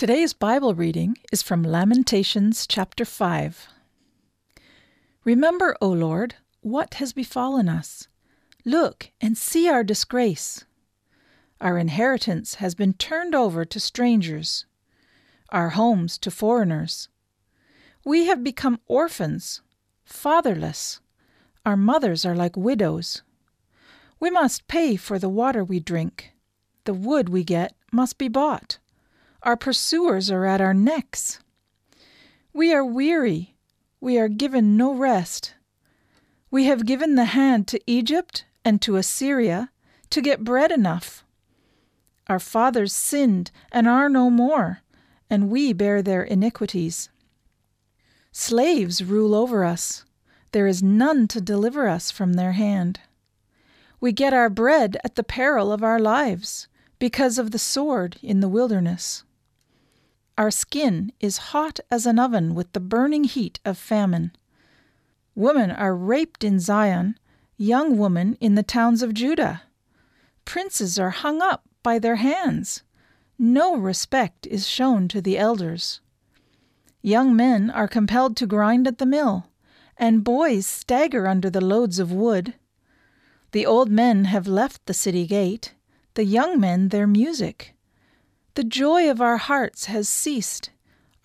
Today's Bible reading is from Lamentations chapter 5. Remember, O Lord, what has befallen us. Look and see our disgrace. Our inheritance has been turned over to strangers, our homes to foreigners. We have become orphans, fatherless. Our mothers are like widows. We must pay for the water we drink. The wood we get must be bought. Our pursuers are at our necks. We are weary. We are given no rest. We have given the hand to Egypt and to Assyria to get bread enough. Our fathers sinned and are no more, and we bear their iniquities. Slaves rule over us. There is none to deliver us from their hand. We get our bread at the peril of our lives, because of the sword in the wilderness. Our skin is hot as an oven with the burning heat of famine. Women are raped in Zion, young women in the towns of Judah. Princes are hung up by their hands. No respect is shown to the elders. Young men are compelled to grind at the mill, and boys stagger under the loads of wood. The old men have left the city gate, the young men their music. The joy of our hearts has ceased,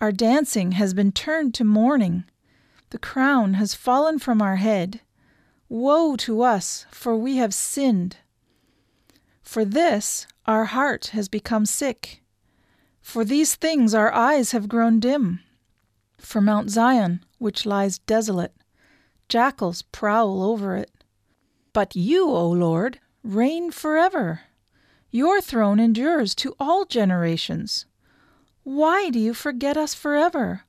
our dancing has been turned to mourning. The crown has fallen from our head. Woe to us, for we have sinned. For this our heart has become sick. For these things our eyes have grown dim. For Mount Zion, which lies desolate, jackals prowl over it. But you, O Lord, reign forever. Your throne endures to all generations. Why do you forget us forever?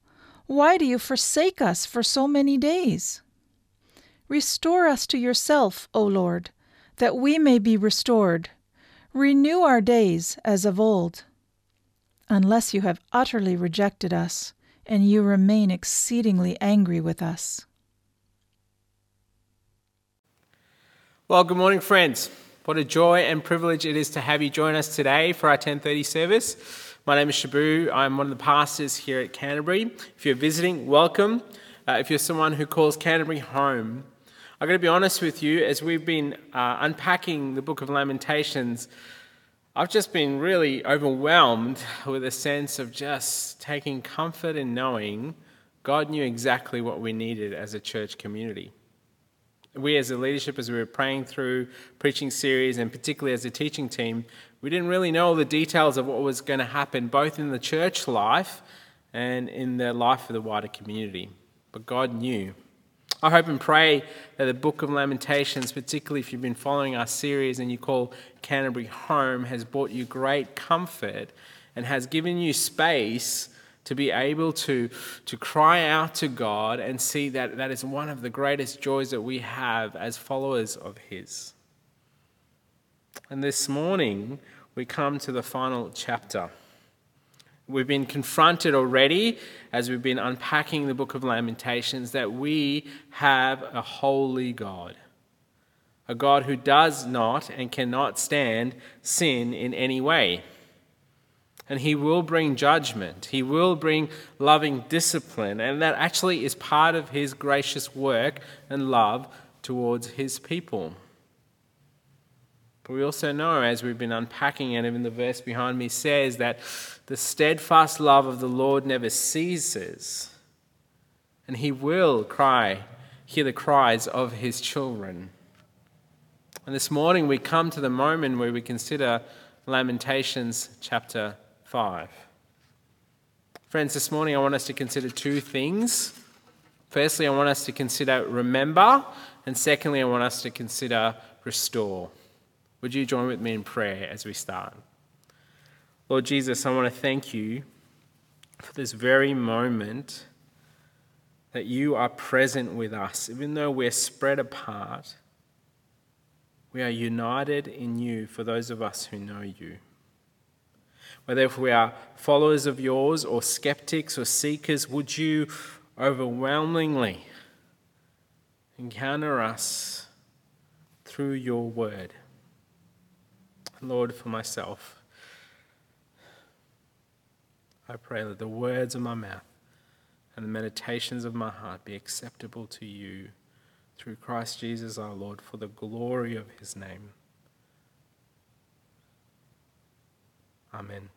Why do you forsake us for so many days? Restore us to yourself, O Lord, that we may be restored. Renew our days as of old. Unless you have utterly rejected us, and you remain exceedingly angry with us. Well, good morning, friends. What a joy and privilege it is to have you join us today for our 1030 service. My name is Shabu. I'm one of the pastors here at Canterbury. If you're visiting, welcome. Uh, if you're someone who calls Canterbury home, I'm going to be honest with you, as we've been uh, unpacking the book of Lamentations, I've just been really overwhelmed with a sense of just taking comfort in knowing God knew exactly what we needed as a church community. We, as a leadership, as we were praying through preaching series, and particularly as a teaching team, we didn't really know all the details of what was going to happen, both in the church life and in the life of the wider community. But God knew. I hope and pray that the book of Lamentations, particularly if you've been following our series and you call Canterbury home, has brought you great comfort and has given you space to be able to, to cry out to God and see that that is one of the greatest joys that we have as followers of His. And this morning, we come to the final chapter. We've been confronted already as we've been unpacking the book of Lamentations that we have a holy God, a God who does not and cannot stand sin in any way. And he will bring judgment, he will bring loving discipline, and that actually is part of his gracious work and love towards his people. But we also know, as we've been unpacking and even the verse behind me says that the steadfast love of the Lord never ceases, and he will cry, hear the cries of his children. And this morning we come to the moment where we consider Lamentations chapter 5. Friends, this morning I want us to consider two things. Firstly, I want us to consider remember, and secondly, I want us to consider restore. Would you join with me in prayer as we start? Lord Jesus, I want to thank you for this very moment that you are present with us. Even though we're spread apart, we are united in you for those of us who know you. Whether if we are followers of yours or skeptics or seekers, would you overwhelmingly encounter us through your word? Lord, for myself. I pray that the words of my mouth and the meditations of my heart be acceptable to you through Christ Jesus our Lord for the glory of his name. Amen.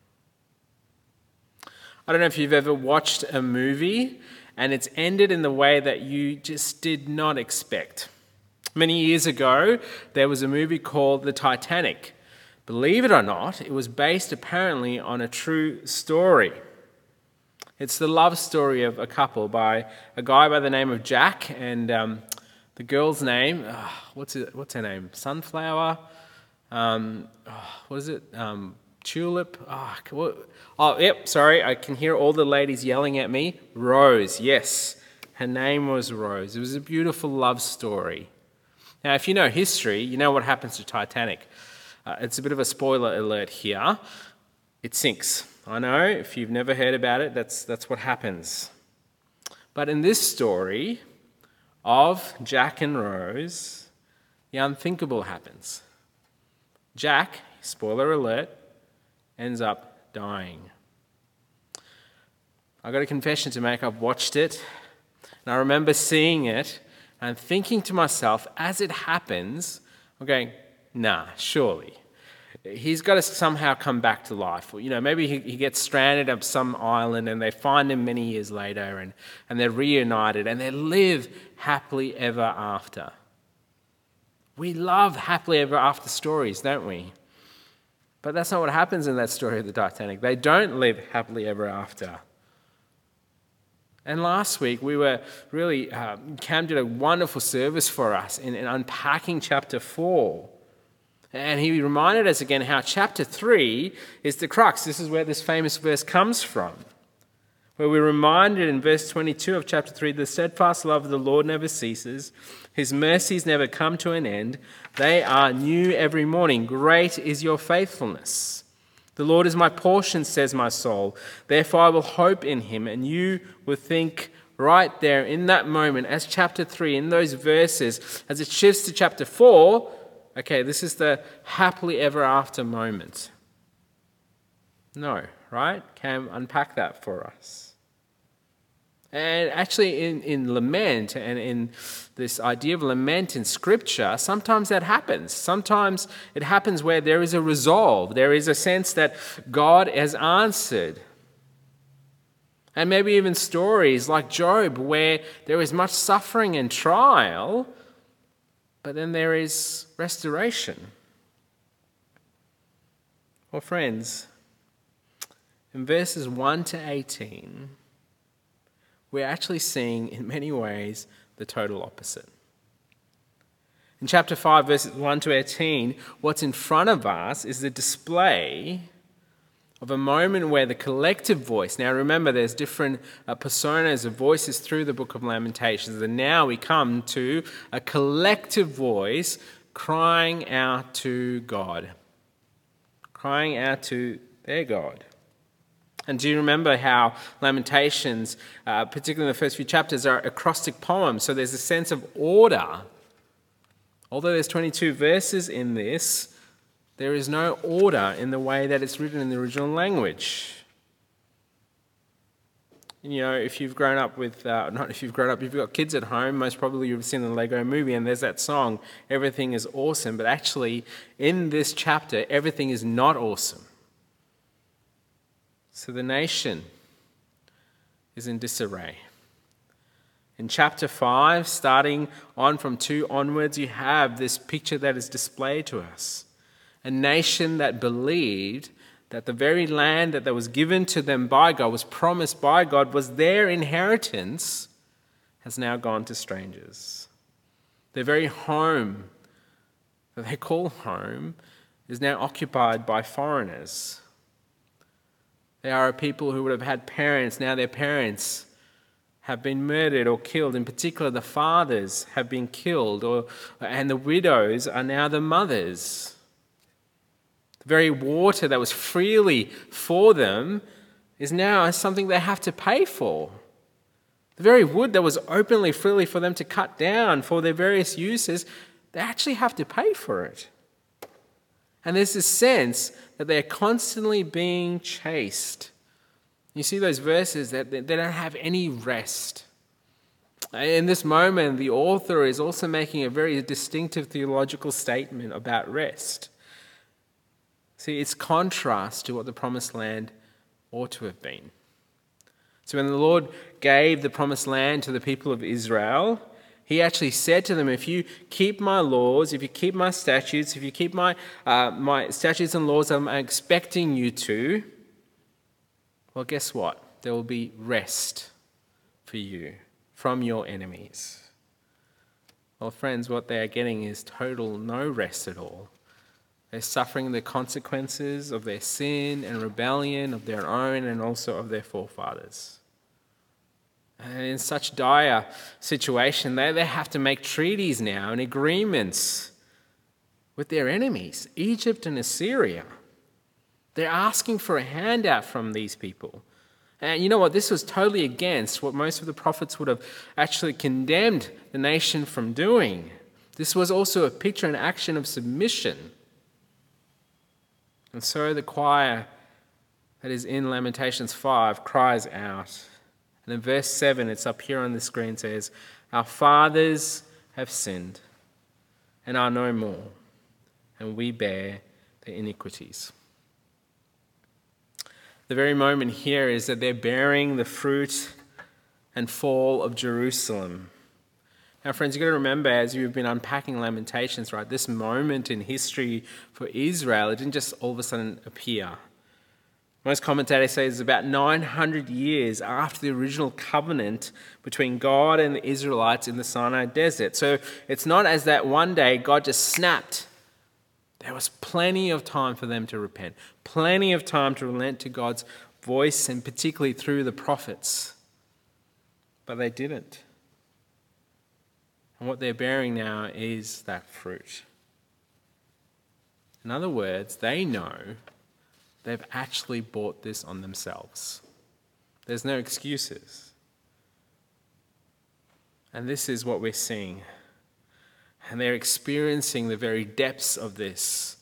I don't know if you've ever watched a movie and it's ended in the way that you just did not expect. Many years ago, there was a movie called The Titanic. Believe it or not, it was based apparently on a true story. It's the love story of a couple by a guy by the name of Jack and um, the girl's name. Uh, what's it, What's her name? Sunflower. Um, oh, what is it? Um, tulip. Oh, oh, yep. Sorry, I can hear all the ladies yelling at me. Rose. Yes, her name was Rose. It was a beautiful love story. Now, if you know history, you know what happens to Titanic. Uh, it's a bit of a spoiler alert here. It sinks. I know, if you've never heard about it, that's, that's what happens. But in this story of Jack and Rose, the unthinkable happens. Jack, spoiler alert, ends up dying. I've got a confession to make. I've watched it, and I remember seeing it and thinking to myself, as it happens, I'm going, nah, surely. He's got to somehow come back to life. You know, maybe he, he gets stranded up some island and they find him many years later and, and they're reunited and they live happily ever after. We love happily ever after stories, don't we? But that's not what happens in that story of the Titanic. They don't live happily ever after. And last week, we were really, uh, Cam did a wonderful service for us in, in unpacking chapter 4. And he reminded us again how chapter 3 is the crux. This is where this famous verse comes from. Where we're reminded in verse 22 of chapter 3 the steadfast love of the Lord never ceases, his mercies never come to an end. They are new every morning. Great is your faithfulness. The Lord is my portion, says my soul. Therefore, I will hope in him. And you will think right there in that moment, as chapter 3, in those verses, as it shifts to chapter 4, okay, this is the happily ever after moment. No, right? Cam, unpack that for us. And actually, in, in lament and in this idea of lament in Scripture, sometimes that happens. Sometimes it happens where there is a resolve, there is a sense that God has answered. And maybe even stories like Job, where there is much suffering and trial, but then there is restoration. Well, friends, in verses 1 to 18, we're actually seeing, in many ways, the total opposite. In chapter 5, verses 1 to 18, what's in front of us is the display of a moment where the collective voice, now remember there's different uh, personas of voices through the book of Lamentations, and now we come to a collective voice crying out to God, crying out to their God. And do you remember how Lamentations, uh, particularly in the first few chapters, are acrostic poems? So there's a sense of order. Although there's 22 verses in this, there is no order in the way that it's written in the original language. You know, if you've grown up with, uh, not if you've grown up, if you've got kids at home, most probably you've seen the Lego movie and there's that song, Everything is Awesome. But actually, in this chapter, everything is not awesome. So the nation is in disarray. In chapter 5, starting on from 2 onwards, you have this picture that is displayed to us. A nation that believed that the very land that was given to them by God, was promised by God, was their inheritance, has now gone to strangers. Their very home, that they call home, is now occupied by foreigners. There are people who would have had parents, now their parents have been murdered or killed. In particular, the fathers have been killed, or, and the widows are now the mothers. The very water that was freely for them is now something they have to pay for. The very wood that was openly, freely for them to cut down for their various uses, they actually have to pay for it. And there's this sense that they're constantly being chased You see those verses that they don't have any rest. In this moment, the author is also making a very distinctive theological statement about rest. See, it's contrast to what the promised land ought to have been. So, when the Lord gave the promised land to the people of Israel, he actually said to them, If you keep my laws, if you keep my statutes, if you keep my, uh, my statutes and laws I'm expecting you to, well, guess what? There will be rest for you from your enemies. Well, friends, what they are getting is total no rest at all. They're suffering the consequences of their sin and rebellion, of their own and also of their forefathers. And in such dire situation, they, they have to make treaties now and agreements with their enemies, Egypt and Assyria. They're asking for a handout from these people. And you know what? This was totally against what most of the prophets would have actually condemned the nation from doing. This was also a picture and action of submission. And so the choir that is in Lamentations 5 cries out. And in verse 7, it's up here on the screen, says, Our fathers have sinned and are no more, and we bear their iniquities. The very moment here is that they're bearing the fruit and fall of Jerusalem. Now, friends, you've got to remember as you've been unpacking Lamentations, right, this moment in history for Israel, it didn't just all of a sudden appear. Most commentators say it's about 900 years after the original covenant between God and the Israelites in the Sinai desert. So it's not as that one day God just snapped there was plenty of time for them to repent, plenty of time to relent to God's voice, and particularly through the prophets. But they didn't. And what they're bearing now is that fruit. In other words, they know they've actually bought this on themselves. There's no excuses. And this is what we're seeing and they're experiencing the very depths of this.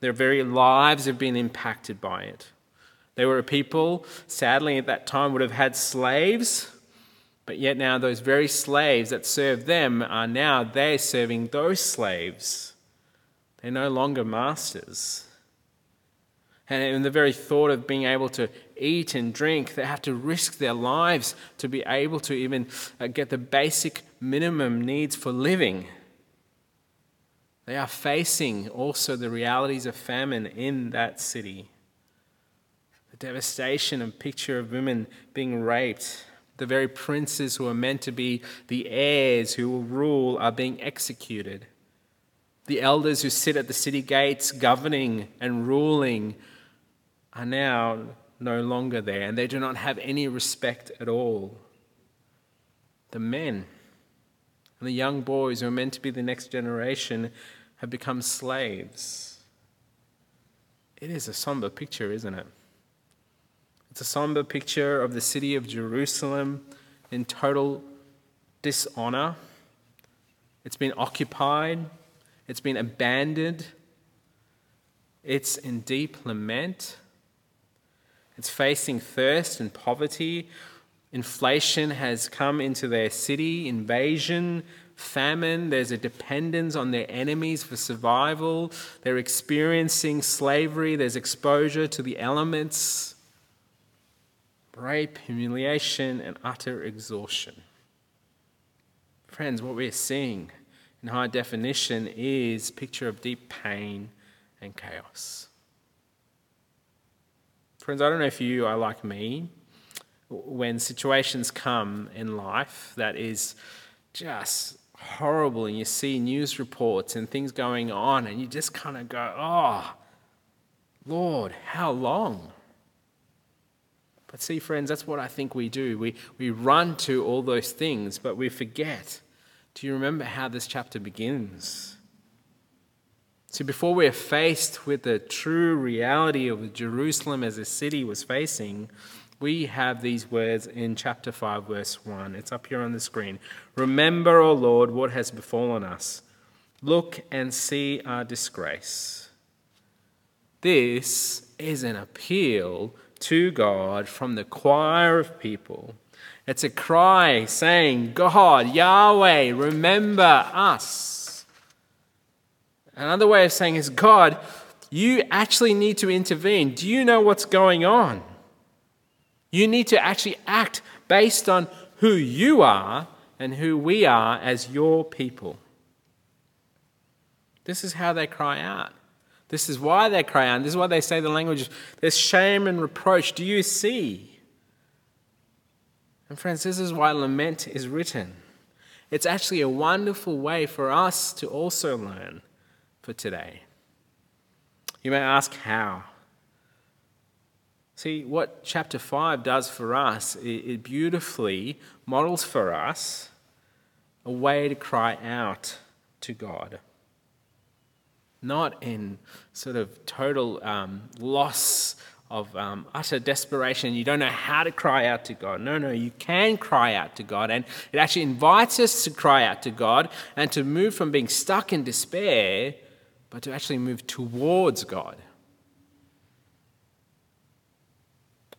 Their very lives have been impacted by it. They were a people, sadly, at that time would have had slaves, but yet now those very slaves that served them are now they're serving those slaves. They're no longer masters. And in the very thought of being able to eat and drink, they have to risk their lives to be able to even uh, get the basic minimum needs for living. They are facing also the realities of famine in that city. The devastation and picture of women being raped. The very princes who are meant to be the heirs who will rule are being executed. The elders who sit at the city gates governing and ruling are now no longer there, and they do not have any respect at all. The men and the young boys who are meant to be the next generation have become slaves. It is a somber picture, isn't it? It's a somber picture of the city of Jerusalem in total dishonor. It's been occupied, it's been abandoned, it's in deep lament. It's facing thirst and poverty. Inflation has come into their city, invasion, famine, there's a dependence on their enemies for survival, they're experiencing slavery, there's exposure to the elements, rape, humiliation, and utter exhaustion. Friends, what we're seeing in high definition is picture of deep pain and chaos. Friends, I don't know if you are like me when situations come in life that is just horrible and you see news reports and things going on and you just kind of go, oh, Lord, how long? But see, friends, that's what I think we do. We, we run to all those things, but we forget. Do you remember how this chapter begins? See, before we're faced with the true reality of Jerusalem as a city was facing, we have these words in chapter 5, verse 1. It's up here on the screen. Remember, O Lord, what has befallen us. Look and see our disgrace. This is an appeal to God from the choir of people. It's a cry saying, God, Yahweh, remember us. Another way of saying is, God, you actually need to intervene. Do you know what's going on? You need to actually act based on who you are and who we are as your people. This is how they cry out. This is why they cry out. This is why they say the language there's shame and reproach. Do you see? And friends, this is why lament is written. It's actually a wonderful way for us to also learn for today. You may ask how. See, what chapter 5 does for us, it beautifully models for us a way to cry out to God not in sort of total um, loss of um, utter desperation. You don't know how to cry out to God. No, no, you can cry out to God. And it actually invites us to cry out to God and to move from being stuck in despair, but to actually move towards God.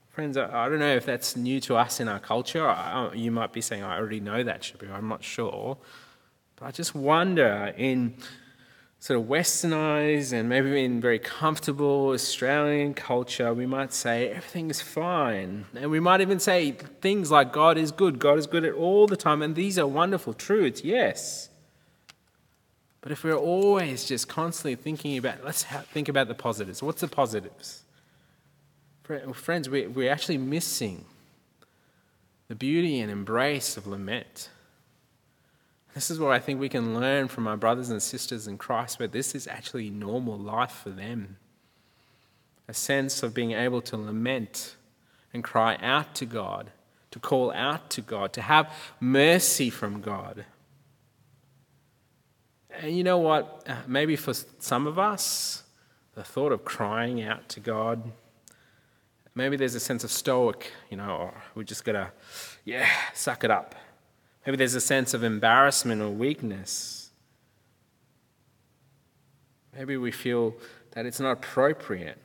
Friends, I don't know if that's new to us in our culture. You might be saying, I already know that, Shabu. I'm not sure. But I just wonder in sort of westernized and maybe in very comfortable Australian culture, we might say everything is fine. And we might even say things like God is good, God is good at all the time. And these are wonderful truths, yes. But if we're always just constantly thinking about, let's think about the positives. What's the positives? Friends, we're actually missing the beauty and embrace of lament. This is what I think we can learn from our brothers and sisters in Christ, but this is actually normal life for them. A sense of being able to lament and cry out to God, to call out to God, to have mercy from God. And you know what? Uh, maybe for some of us, the thought of crying out to God, maybe there's a sense of stoic, you know, or we just gotta, yeah, suck it up. Maybe there's a sense of embarrassment or weakness. Maybe we feel that it's not appropriate.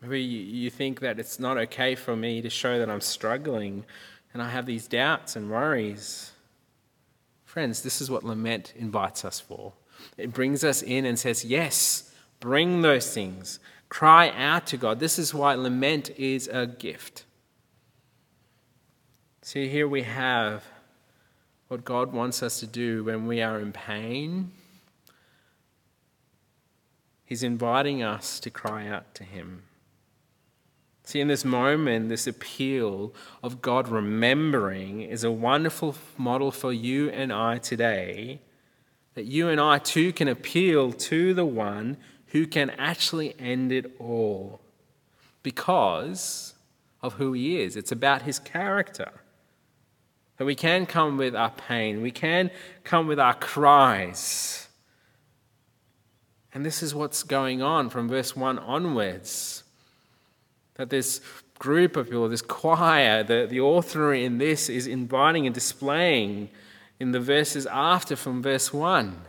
Maybe you think that it's not okay for me to show that I'm struggling and I have these doubts and worries. Friends, this is what lament invites us for. It brings us in and says, Yes, bring those things. Cry out to God. This is why lament is a gift. See, here we have what God wants us to do when we are in pain. He's inviting us to cry out to Him. See, in this moment, this appeal of God remembering is a wonderful model for you and I today. That you and I too can appeal to the one who can actually end it all because of who He is. It's about His character. That we can come with our pain, we can come with our cries. And this is what's going on from verse 1 onwards. That this group of people, this choir, the, the author in this is inviting and displaying in the verses after from verse 1.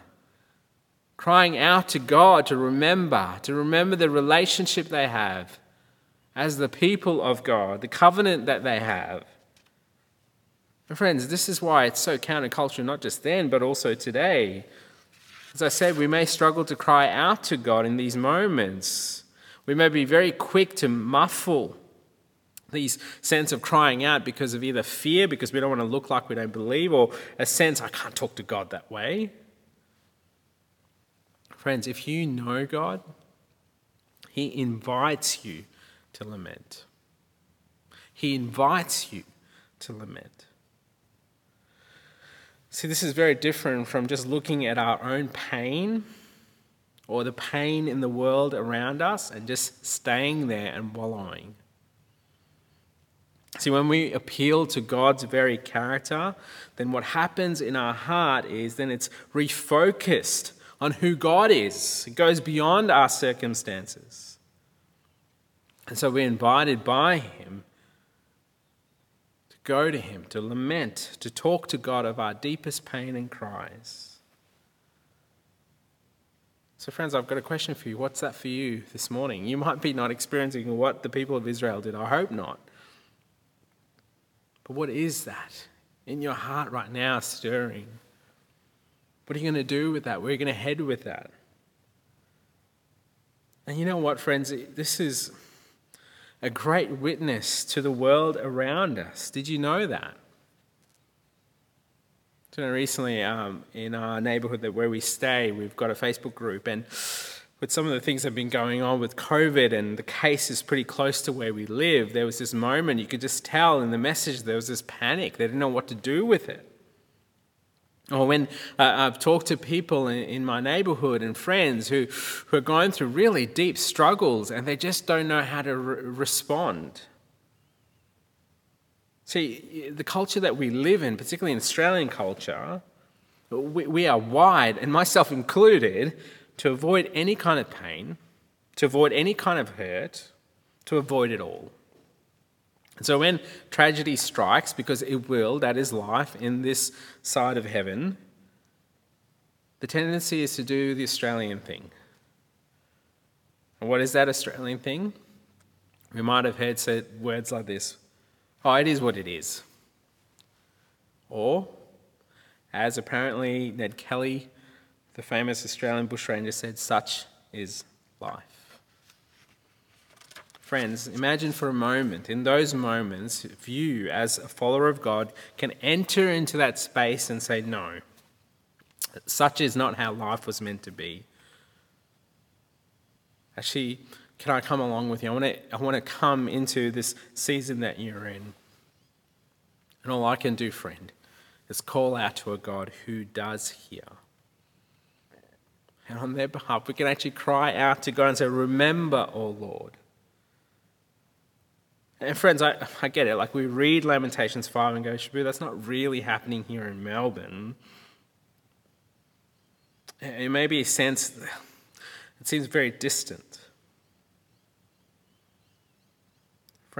Crying out to God to remember, to remember the relationship they have as the people of God, the covenant that they have. And friends, this is why it's so countercultural, not just then, but also today. As I said, we may struggle to cry out to God in these moments. We may be very quick to muffle these sense of crying out because of either fear, because we don't want to look like we don't believe, or a sense, I can't talk to God that way. Friends, if you know God, He invites you to lament. He invites you to lament. See, this is very different from just looking at our own pain or the pain in the world around us and just staying there and wallowing. See, when we appeal to God's very character, then what happens in our heart is then it's refocused on who God is. It goes beyond our circumstances. And so we're invited by Him to go to Him, to lament, to talk to God of our deepest pain and cries. So, friends, I've got a question for you. What's that for you this morning? You might be not experiencing what the people of Israel did. I hope not. But what is that in your heart right now stirring? What are you going to do with that? Where are you going to head with that? And you know what, friends? This is a great witness to the world around us. Did you know that? So recently, um, in our neighbourhood that where we stay, we've got a Facebook group, and with some of the things that have been going on with COVID, and the case is pretty close to where we live, there was this moment you could just tell in the message there was this panic. They didn't know what to do with it. Or when uh, I've talked to people in, in my neighborhood and friends who, who are going through really deep struggles and they just don't know how to re- respond. See, the culture that we live in, particularly in Australian culture, we, we are wired, and myself included, to avoid any kind of pain, to avoid any kind of hurt, to avoid it all. And so when tragedy strikes, because it will, that is life in this side of heaven, the tendency is to do the Australian thing. And what is that Australian thing? We might have heard said words like this Oh, it is what it is. Or, as apparently Ned Kelly, the famous Australian bushranger, said, such is life. Friends, imagine for a moment, in those moments, if you, as a follower of God, can enter into that space and say, No, such is not how life was meant to be. Actually, can I come along with you? I want to, I want to come into this season that you're in. And all I can do, friend, is call out to a God who does hear. And on their behalf, we can actually cry out to God and say, Remember, O Lord. And friends, I, I get it. Like we read Lamentations 5 and go, Shabu, that's not really happening here in Melbourne. It may be a sense, it seems very distant.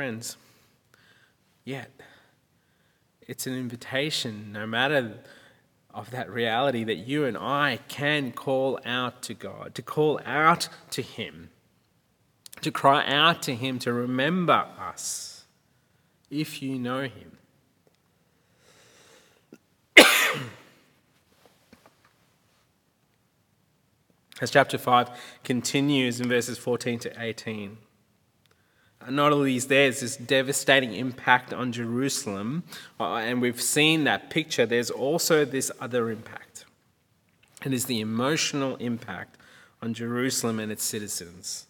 Friends, yet it's an invitation, no matter of that reality, that you and I can call out to God, to call out to Him, to cry out to Him, to remember us if you know Him. As chapter 5 continues in verses 14 to 18 not only is there this devastating impact on Jerusalem, uh, and we've seen that picture, there's also this other impact. It is the emotional impact on Jerusalem and its citizens.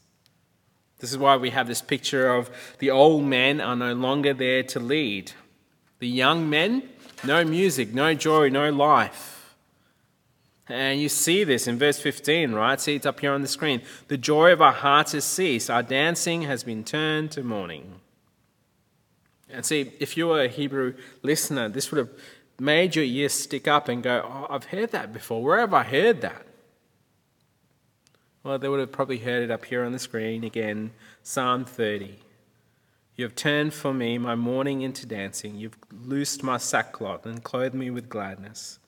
This is why we have this picture of the old men are no longer there to lead. The young men, no music, no joy, no life. And you see this in verse 15, right? See, it's up here on the screen. The joy of our hearts has ceased. Our dancing has been turned to mourning. And see, if you were a Hebrew listener, this would have made your ears stick up and go, oh, I've heard that before. Where have I heard that? Well, they would have probably heard it up here on the screen again Psalm 30. You have turned for me my mourning into dancing. You've loosed my sackcloth and clothed me with gladness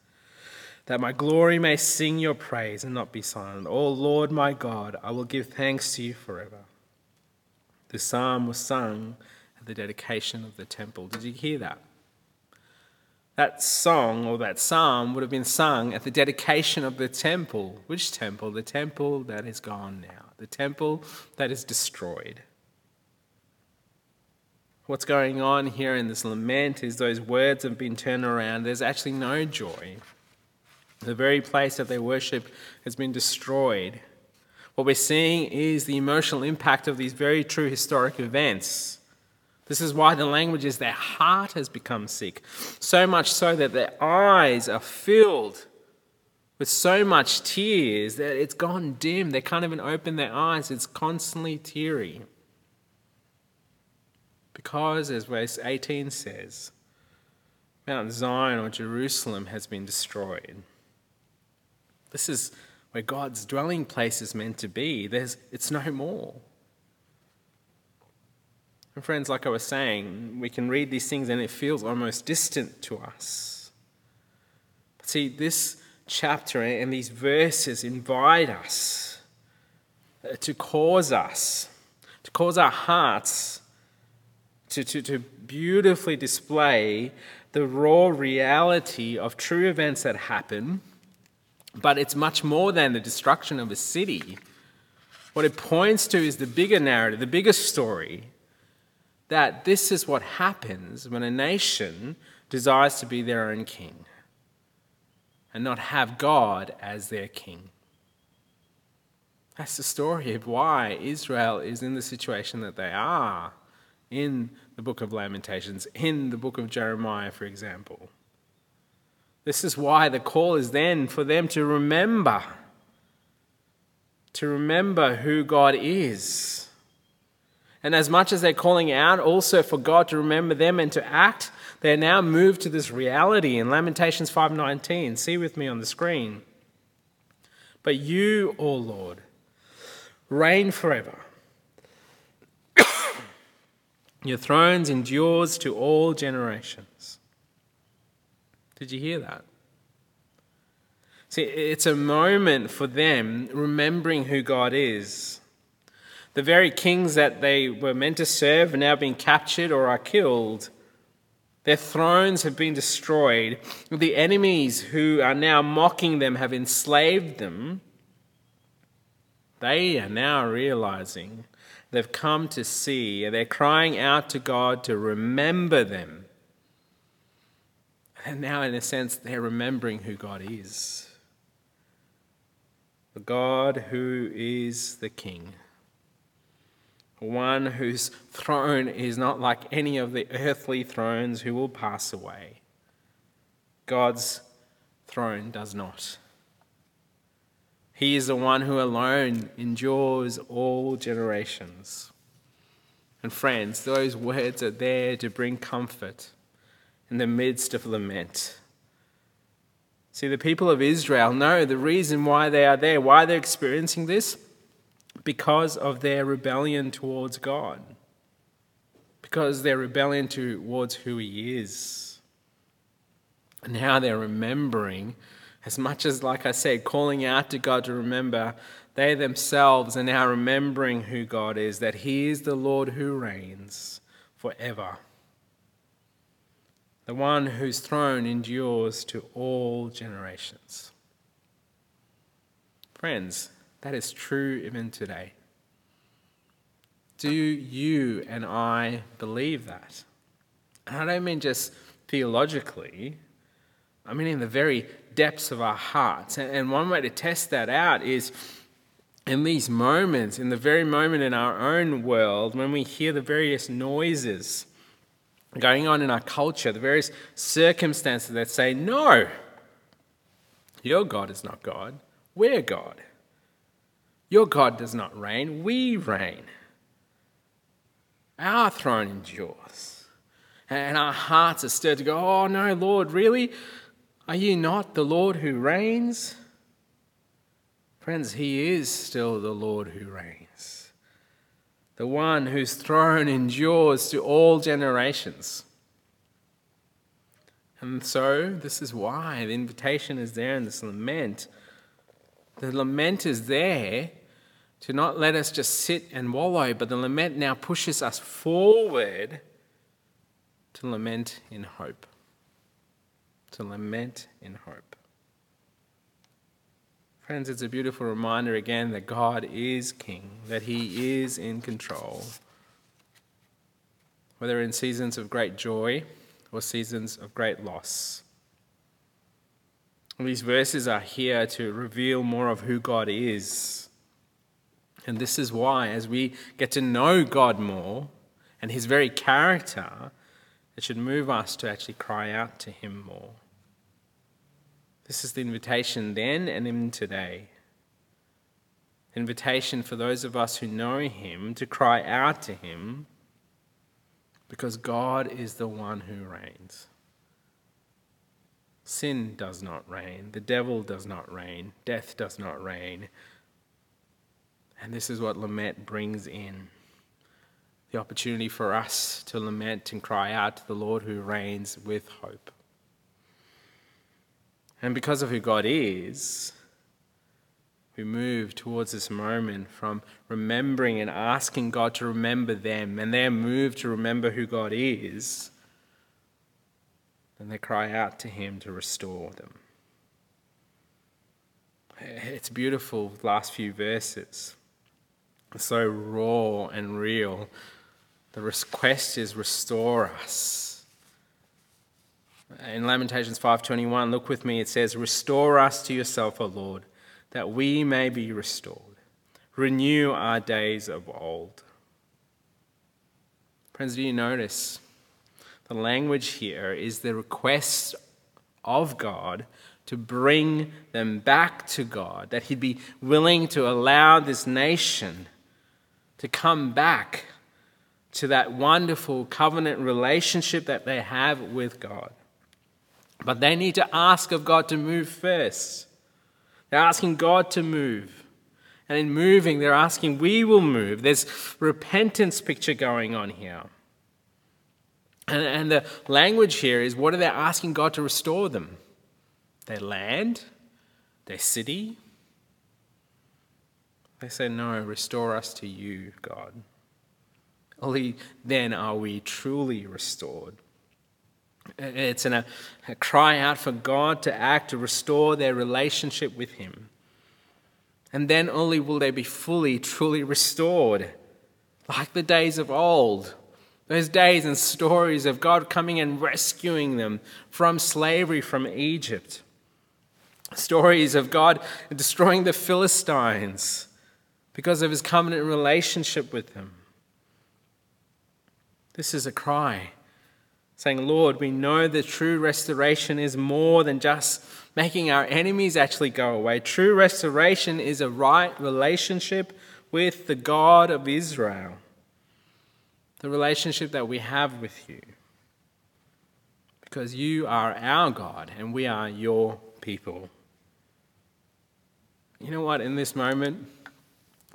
that my glory may sing your praise and not be silent. O Lord my God, I will give thanks to you forever. The psalm was sung at the dedication of the temple. Did you hear that? That song or that psalm would have been sung at the dedication of the temple. Which temple? The temple that is gone now, the temple that is destroyed. What's going on here in this lament is those words have been turned around. There's actually no joy. The very place that they worship has been destroyed. What we're seeing is the emotional impact of these very true historic events. This is why the language is their heart has become sick, so much so that their eyes are filled with so much tears that it's gone dim. They can't even open their eyes, it's constantly teary. Because, as verse 18 says, Mount Zion or Jerusalem has been destroyed. This is where God's dwelling place is meant to be. There's, it's no more. And friends, like I was saying, we can read these things and it feels almost distant to us. But see, this chapter and these verses invite us uh, to cause us, to cause our hearts to, to, to beautifully display the raw reality of true events that happen, but it's much more than the destruction of a city. What it points to is the bigger narrative, the bigger story that this is what happens when a nation desires to be their own king and not have God as their king. That's the story of why Israel is in the situation that they are in the book of Lamentations, in the book of Jeremiah, for example. This is why the call is then for them to remember, to remember who God is. And as much as they're calling out also for God to remember them and to act, they're now moved to this reality in Lamentations 5:19. See with me on the screen. But you, O Lord, reign forever. Your thrones endures to all generations. Did you hear that? See, it's a moment for them remembering who God is. The very kings that they were meant to serve are now being captured or are killed. Their thrones have been destroyed. The enemies who are now mocking them have enslaved them. They are now realizing they've come to see, and they're crying out to God to remember them. And now, in a sense, they're remembering who God is the God who is the King, one whose throne is not like any of the earthly thrones who will pass away. God's throne does not. He is the one who alone endures all generations. And friends, those words are there to bring comfort in the midst of lament. See, the people of Israel know the reason why they are there, why they're experiencing this, because of their rebellion towards God, because their rebellion towards who He is. And now they're remembering as much as, like I said, calling out to God to remember, they themselves are now remembering who God is, that He is the Lord who reigns forever, the one whose throne endures to all generations. Friends, that is true even today. Do you and I believe that? And I don't mean just theologically, I mean in the very depths of our hearts. And one way to test that out is in these moments, in the very moment in our own world, when we hear the various noises going on in our culture, the various circumstances that say, No, your God is not God, we're God. Your God does not reign, we reign. Our throne endures. And our hearts are stirred to go, Oh no, Lord, really? Are you not the Lord who reigns? Friends, He is still the Lord who reigns, the one whose throne endures to all generations. And so, this is why the invitation is there in this lament. The lament is there to not let us just sit and wallow, but the lament now pushes us forward to lament in hope to lament in hope. Friends, it's a beautiful reminder again that God is King, that He is in control. Whether in seasons of great joy or seasons of great loss. These verses are here to reveal more of who God is. And this is why, as we get to know God more and His very character, it should move us to actually cry out to Him more. This is the invitation then and in today. Invitation for those of us who know Him to cry out to Him because God is the one who reigns. Sin does not reign, the devil does not reign, death does not reign. And this is what lament brings in the opportunity for us to lament and cry out to the Lord who reigns with hope. And because of who God is, we move towards this moment from remembering and asking God to remember them, and they're moved to remember who God is, then they cry out to Him to restore them. It's beautiful, last few verses. so raw and real. The request is restore us. In Lamentations 5:21, look with me, it says, "Restore us to yourself, O Lord, that we may be restored. Renew our days of old." Friends, do you notice the language here is the request of God to bring them back to God, that He'd be willing to allow this nation to come back to that wonderful covenant relationship that they have with God. But they need to ask of God to move first. They're asking God to move. And in moving, they're asking, we will move. There's repentance picture going on here. And, and the language here is what are they asking God to restore them? Their land? Their city? They say, No, restore us to you, God. Only then are we truly restored. It's a, a cry out for God to act to restore their relationship with Him. And then only will they be fully, truly restored, like the days of old. Those days and stories of God coming and rescuing them from slavery from Egypt. Stories of God destroying the Philistines because of his covenant relationship with them. This is a cry saying, Lord, we know that true restoration is more than just making our enemies actually go away. True restoration is a right relationship with the God of Israel, the relationship that we have with you. Because you are our God and we are your people. You know what? In this moment,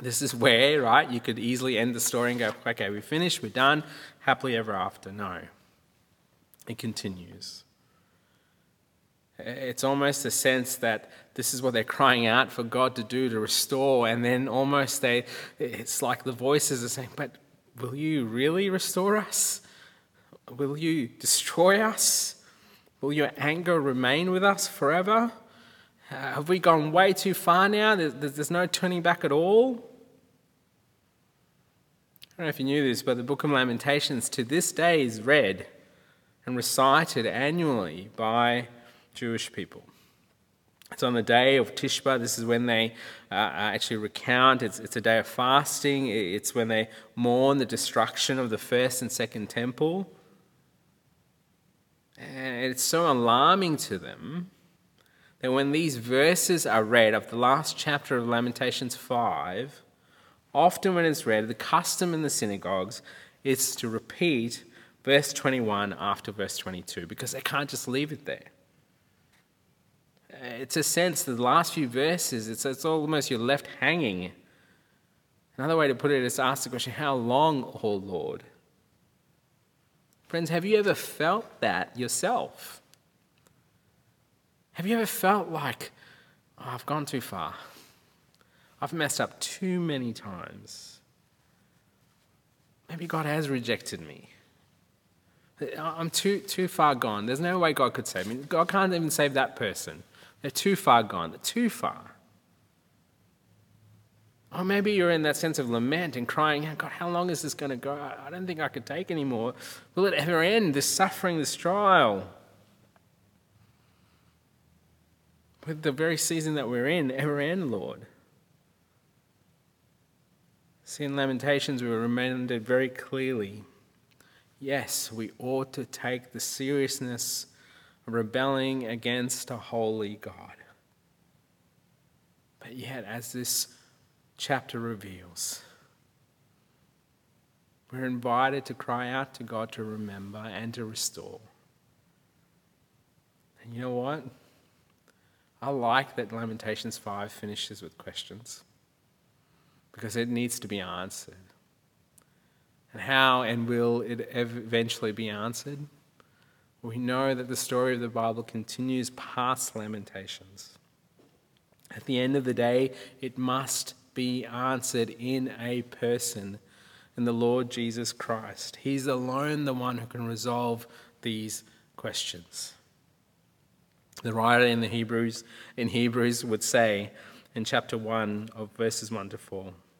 this is where, right, you could easily end the story and go, okay, we finished, we're done, happily ever after. No. It continues. It's almost a sense that this is what they're crying out for God to do to restore, and then almost they, it's like the voices are saying, But will you really restore us? Will you destroy us? Will your anger remain with us forever? Uh, have we gone way too far now? There's, there's no turning back at all? I don't know if you knew this, but the Book of Lamentations to this day is read and recited annually by Jewish people. It's on the day of Tisha B'Av. This is when they uh, uh, actually recount. It's, it's a day of fasting. It's when they mourn the destruction of the first and second temple. And it's so alarming to them that when these verses are read of the last chapter of Lamentations 5, often when it's read, the custom in the synagogues is to repeat verse 21 after verse 22 because they can't just leave it there. It's a sense that the last few verses, it's, it's almost you're left hanging. Another way to put it is ask the question, How long, O Lord? Friends, have you ever felt that yourself? Have you ever felt like, oh, I've gone too far? I've messed up too many times. Maybe God has rejected me. I'm too, too far gone. There's no way God could save me. God can't even save that person. They're too far gone. They're too far. Or maybe you're in that sense of lament and crying, God, how long is this going to go? I don't think I could take anymore. Will it ever end, this suffering, this trial? With the very season that we're in, ever end, Lord? See, in Lamentations, we were reminded very clearly yes, we ought to take the seriousness of rebelling against a holy God. But yet, as this chapter reveals, we're invited to cry out to God to remember and to restore. And you know what? I like that Lamentations 5 finishes with questions because it needs to be answered. And how and will it eventually be answered? We know that the story of the Bible continues past Lamentations. At the end of the day, it must be answered in a person, in the Lord Jesus Christ. He's alone the one who can resolve these questions. The writer in the Hebrews in Hebrews would say in chapter 1 of verses 1 to 4.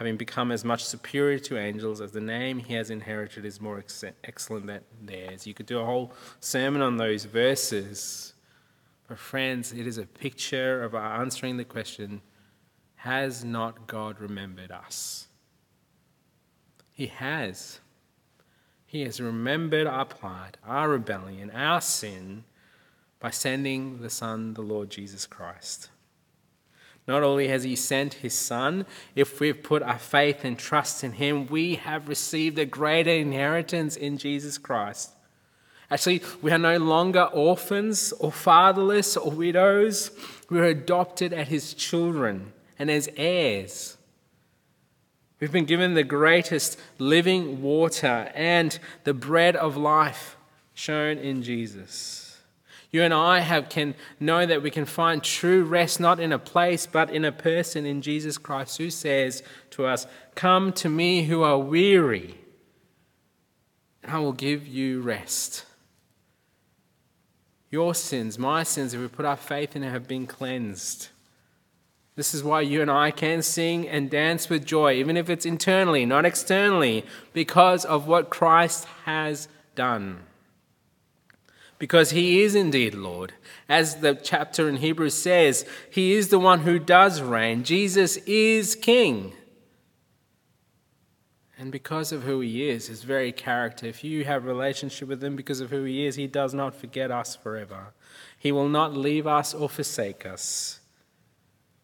having become as much superior to angels as the name he has inherited is more ex- excellent than theirs. You could do a whole sermon on those verses. But, friends, it is a picture of our answering the question Has not God remembered us? He has. He has remembered our plight, our rebellion, our sin by sending the Son, the Lord Jesus Christ. Not only has He sent His Son, if we've put our faith and trust in Him, we have received a greater inheritance in Jesus Christ. Actually, we are no longer orphans or fatherless or widows. We are adopted as His children and as heirs. We've been given the greatest living water and the bread of life shown in Jesus. You and I have, can know that we can find true rest not in a place but in a person in Jesus Christ who says to us, Come to me who are weary, and I will give you rest. Your sins, my sins, if we put our faith in it, have been cleansed. This is why you and I can sing and dance with joy, even if it's internally, not externally, because of what Christ has done because he is indeed Lord. As the chapter in Hebrews says, he is the one who does reign. Jesus is king. And because of who he is, his very character, if you have relationship with him because of who he is, he does not forget us forever. He will not leave us or forsake us.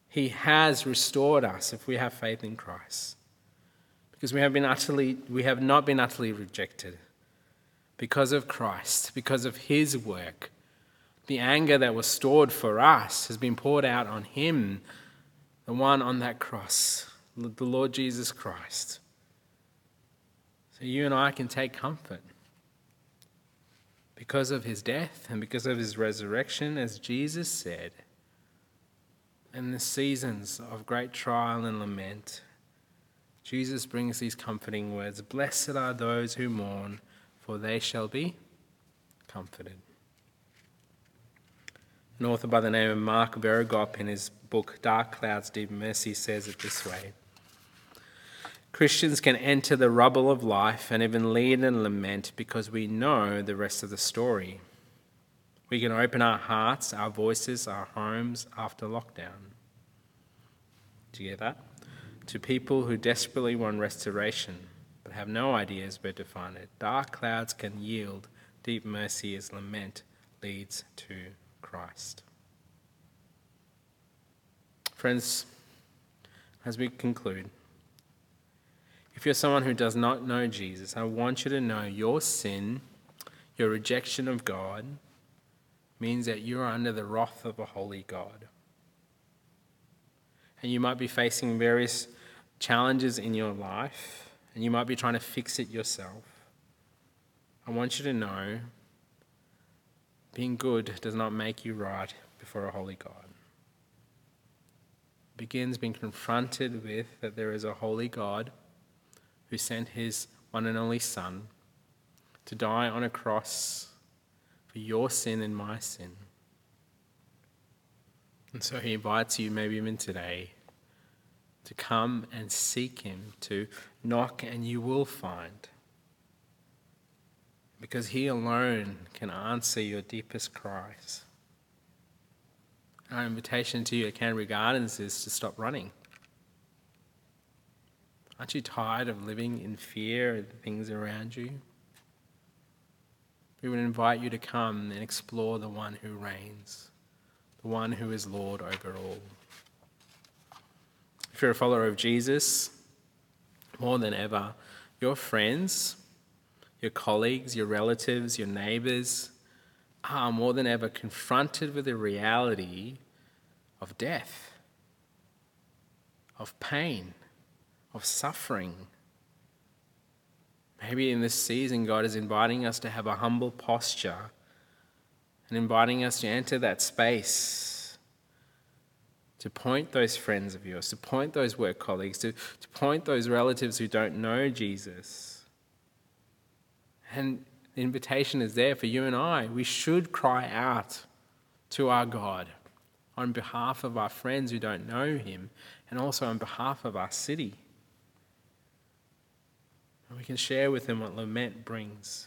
He has restored us if we have faith in Christ. Because we have been utterly we have not been utterly rejected because of Christ, because of his work. The anger that was stored for us has been poured out on him, the one on that cross, the Lord Jesus Christ. So you and I can take comfort. Because of his death and because of his resurrection, as Jesus said, in the seasons of great trial and lament, Jesus brings these comforting words Blessed are those who mourn for they shall be comforted. An author by the name of Mark Vroegop, in his book Dark Clouds, Deep Mercy, says it this way Christians can enter the rubble of life and even lead and lament because we know the rest of the story. We can open our hearts, our voices, our homes after lockdown. Do you get that? To people who desperately want restoration have no ideas where to find it. Dark clouds can yield, deep mercy as lament leads to Christ. Friends, as we conclude, if you're someone who does not know Jesus, I want you to know your sin, your rejection of God, means that you are under the wrath of a holy God. And you might be facing various challenges in your life and you might be trying to fix it yourself. I want you to know being good does not make you right before a holy God. It begins being confronted with that there is a holy God who sent his one and only Son to die on a cross for your sin and my sin. And so he invites you, maybe even today, to come and seek Him, to knock and you will find. Because He alone can answer your deepest cries. Our invitation to you at Canterbury Gardens is to stop running. Aren't you tired of living in fear of the things around you? We would invite you to come and explore the one who reigns, the one who is Lord over all. If you're a follower of Jesus, more than ever, your friends, your colleagues, your relatives, your neighbors are more than ever confronted with the reality of death, of pain, of suffering. Maybe in this season, God is inviting us to have a humble posture and inviting us to enter that space, to point those friends of yours, to point those work colleagues, to, to point those relatives who don't know Jesus. And the invitation is there for you and I. We should cry out to our God on behalf of our friends who don't know Him and also on behalf of our city. And we can share with them what lament brings.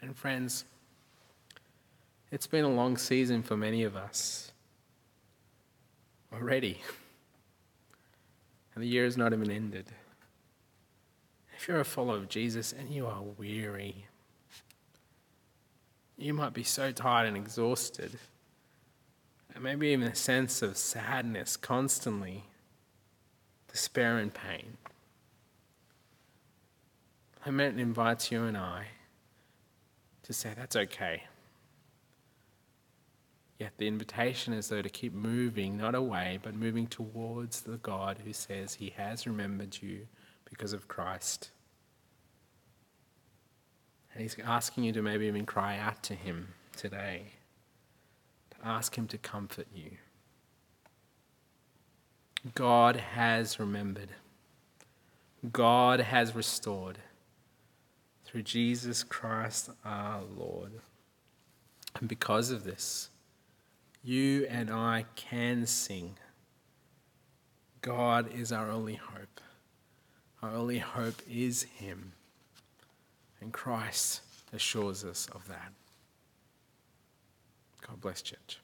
And friends, it's been a long season for many of us already. And the year has not even ended. If you're a follower of Jesus and you are weary, you might be so tired and exhausted, and maybe even a sense of sadness constantly, despair and pain. Lament invites you and I to say that's okay. Yet the invitation is, though, to keep moving, not away, but moving towards the God who says he has remembered you because of Christ. And he's asking you to maybe even cry out to him today, to ask him to comfort you. God has remembered, God has restored through Jesus Christ our Lord. And because of this, you and I can sing. God is our only hope. Our only hope is Him. And Christ assures us of that. God bless, church.